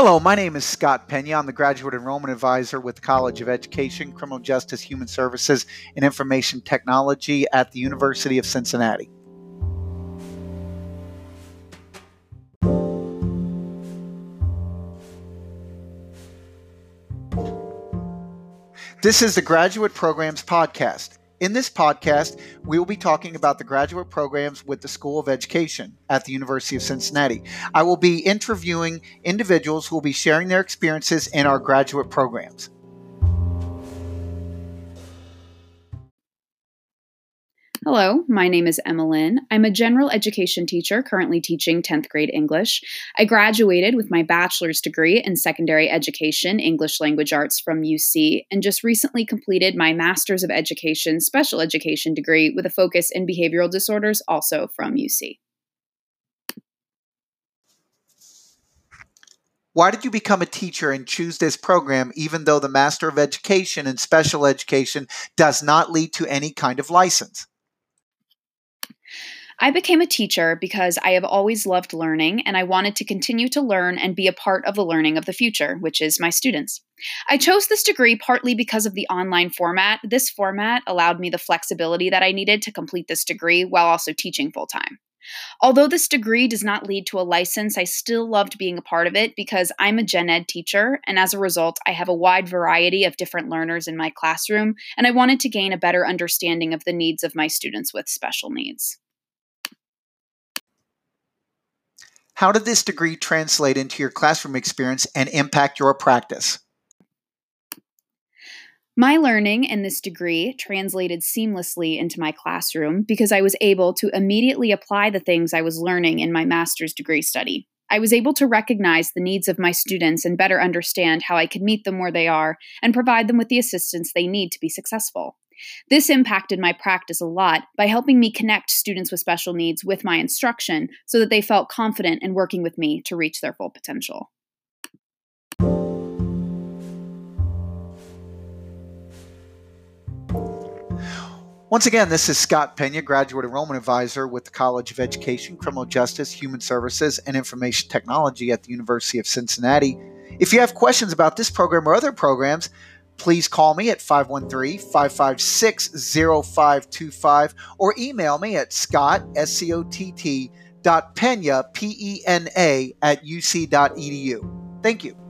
Hello, my name is Scott Pena. I'm the Graduate Enrollment Advisor with the College of Education, Criminal Justice, Human Services, and Information Technology at the University of Cincinnati. This is the Graduate Programs Podcast. In this podcast, we will be talking about the graduate programs with the School of Education at the University of Cincinnati. I will be interviewing individuals who will be sharing their experiences in our graduate programs. Hello, my name is Emilyn. I'm a general education teacher currently teaching 10th grade English. I graduated with my bachelor's degree in secondary education, English language arts from UC, and just recently completed my master's of education, special education degree with a focus in behavioral disorders, also from UC. Why did you become a teacher and choose this program, even though the Master of Education in Special Education does not lead to any kind of license? I became a teacher because I have always loved learning and I wanted to continue to learn and be a part of the learning of the future, which is my students. I chose this degree partly because of the online format. This format allowed me the flexibility that I needed to complete this degree while also teaching full time. Although this degree does not lead to a license, I still loved being a part of it because I'm a gen ed teacher, and as a result, I have a wide variety of different learners in my classroom, and I wanted to gain a better understanding of the needs of my students with special needs. How did this degree translate into your classroom experience and impact your practice? My learning in this degree translated seamlessly into my classroom because I was able to immediately apply the things I was learning in my master's degree study. I was able to recognize the needs of my students and better understand how I could meet them where they are and provide them with the assistance they need to be successful. This impacted my practice a lot by helping me connect students with special needs with my instruction so that they felt confident in working with me to reach their full potential. Once again, this is Scott Pena, Graduate Enrollment Advisor with the College of Education, Criminal Justice, Human Services, and Information Technology at the University of Cincinnati. If you have questions about this program or other programs, please call me at 513 556 0525 or email me at scott, S C O T T, dot Pena, P E N A, at uc.edu. Thank you.